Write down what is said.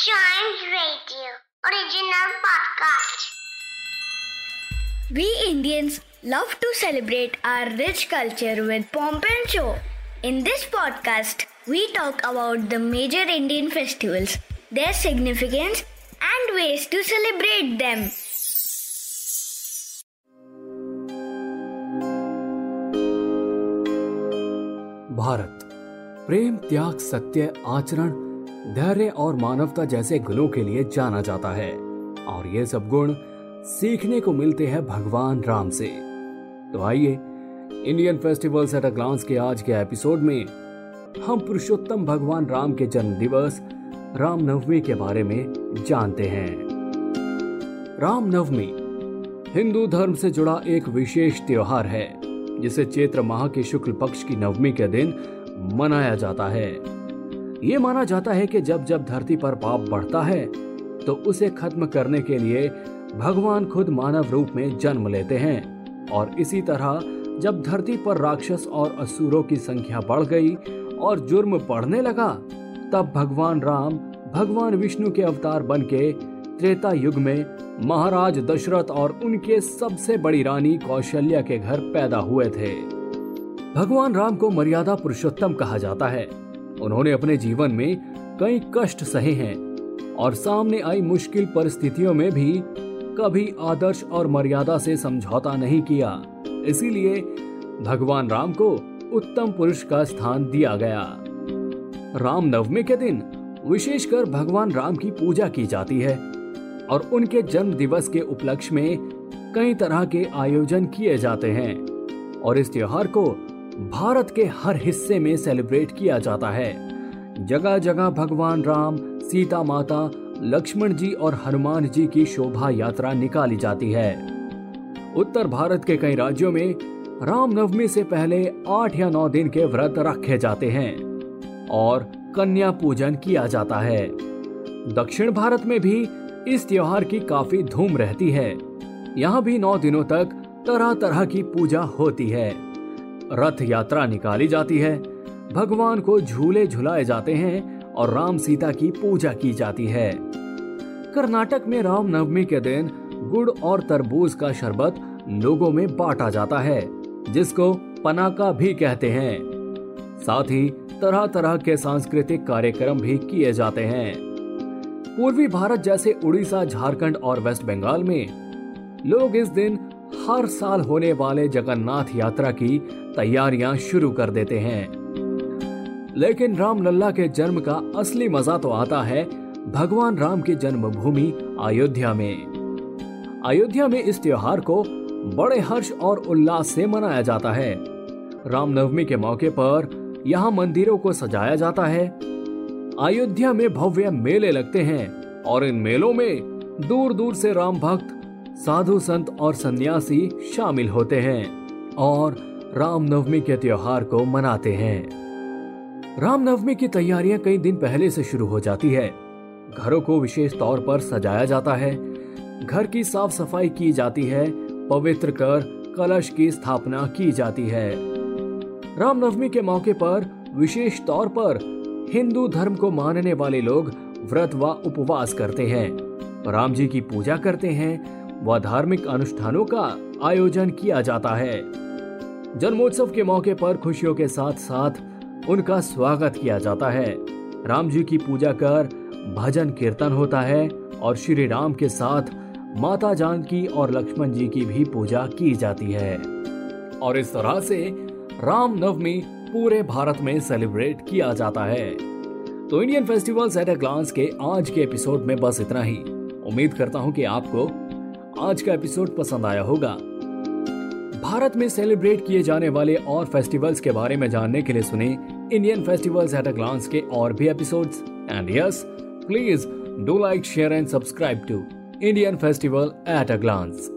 Giant Radio original podcast. We Indians love to celebrate our rich culture with pomp and show. In this podcast, we talk about the major Indian festivals, their significance, and ways to celebrate them. Bharat प्रेम त्याग सत्य आचरण धैर्य और मानवता जैसे गुणों के लिए जाना जाता है। और ये सब गुण सीखने को मिलते हैं भगवान राम से। तो आइए Indian festivals at a glance के आज के एपिसोड में हम पुरुषोत्तम भगवान राम के जन्म दिवस, रामनवमी के बारे में जानते हैं। रामनवमी हिंदू धर्म से जुड़ा एक विशेष त्योहार है, जिसे चैत्र माह के शुक्ल पक्ष की नवमी के दिन मनाया जाता है। ये माना जाता है कि जब जब धरती पर पाप बढ़ता है तो उसे खत्म करने के लिए भगवान खुद मानव रूप में जन्म लेते हैं। और इसी तरह, जब धरती पर राक्षस और असुरों की संख्या बढ़ गई और जुर्म बढ़ने लगा, तब भगवान राम, भगवान विष्णु के अवतार बन के त्रेता युग में महाराज दशरथ और उनके सबसे बड़ी रानी कौशल्या के घर पैदा हुए थे। भगवान राम को मर्यादा पुरुषोत्तम कहा जाता है। उन्होंने अपने जीवन में कई कष्ट सहे हैं और सामने आई मुश्किल परिस्थितियों में भी कभी आदर्श और मर्यादा से समझौता नहीं किया। इसीलिए भगवान राम को उत्तम पुरुष का स्थान दिया गया। राम नवमी के दिन विशेषकर भगवान राम की पूजा की जाती है और उनके जन्म दिवस के उपलक्ष्य में कई तरह के आयोजन किए जाते हैं और इस त्योहार को भारत के हर हिस्से में सेलिब्रेट किया जाता है। जगह जगह भगवान राम, सीता माता, लक्ष्मण जी और हनुमान जी की शोभा यात्रा निकाली जाती है। उत्तर भारत के कई राज्यों में रामनवमी से पहले आठ या नौ दिन के व्रत रखे जाते हैं और कन्या पूजन किया जाता है। दक्षिण भारत में भी इस त्योहार की काफ़ी धूम रहती है। यहाँ भी नौ दिनों तक तरह तरह की पूजा होती है। रथ यात्रा निकाली जाती है। भगवान को झूले झुलाए जाते हैं और राम सीता की पूजा की जाती है। कर्नाटक में राम नवमी के दिन गुड़ और तरबूज का शरबत लोगों में बांटा जाता है, जिसको पनाका भी कहते हैं। साथ ही तरह तरह के सांस्कृतिक कार्यक्रम भी किए जाते हैं। पूर्वी भारत जैसे उड़ीसा, झारखंड और वेस्ट बंगाल में लोग इस दिन हर साल होने वाले जगन्नाथ यात्रा की तैयारियाँ शुरू कर देते हैं। लेकिन राम लल्ला के जन्म का असली मज़ा तो आता है भगवान राम की जन्मभूमि अयोध्या में। अयोध्या में इस त्योहार को बड़े हर्ष और उल्लास से मनाया जाता है। रामनवमी के मौके पर यहाँ मंदिरों को सजाया जाता है। अयोध्या में भव्य मेले लगते हैं और इन मेलों में दूर दूर से राम भक्त साधु संत और सन्यासी शामिल होते हैं और रामनवमी के त्योहार को मनाते हैं। रामनवमी की तैयारियाँ कई दिन पहले से शुरू हो जाती है। घरों को विशेष तौर पर सजाया जाता है। घर की साफ़ सफ़ाई की जाती है। पवित्र कर, कलश की स्थापना की जाती है। रामनवमी के मौके पर विशेष तौर पर हिंदू धर्म को मानने वाले लोग व्रत व उपवास करते हैं। राम जी की पूजा करते हैं व धार्मिक अनुष्ठानों का आयोजन किया जाता है। जन्मोत्सव के मौके पर खुशियों के साथ साथ उनका स्वागत किया जाता है। राम जी की पूजा कर भजन कीर्तन होता है और श्री राम के साथ माता जानकी और लक्ष्मण जी की भी पूजा की जाती है। और इस तरह से राम नवमी पूरे भारत में सेलिब्रेट किया जाता है। तो Indian festivals at a glance के आज के एपिसोड में बस इतना ही। उम्मीद करता हूँ कि आपको आज का एपिसोड पसंद आया होगा। भारत में सेलिब्रेट किए जाने वाले और फेस्टिवल्स के बारे में जानने के लिए सुने Indian festivals at a glance के और भी episodes and yes please do like share and subscribe to Indian festival at a glance